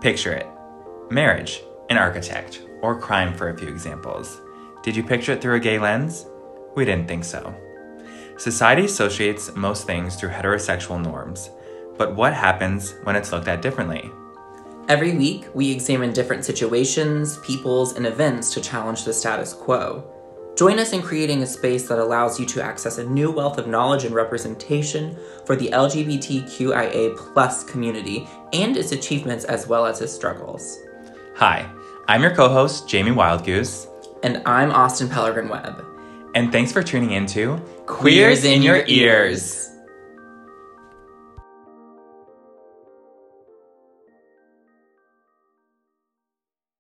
Picture it marriage, an architect, or crime for a few examples. Did you picture it through a gay lens? We didn't think so. Society associates most things through heterosexual norms, but what happens when it's looked at differently? Every week, we examine different situations, peoples, and events to challenge the status quo. Join us in creating a space that allows you to access a new wealth of knowledge and representation for the LGBTQIA plus community and its achievements as well as its struggles. Hi, I'm your co host, Jamie Wildgoose. And I'm Austin Pellegrin Webb. And thanks for tuning into Queers in Your Ears.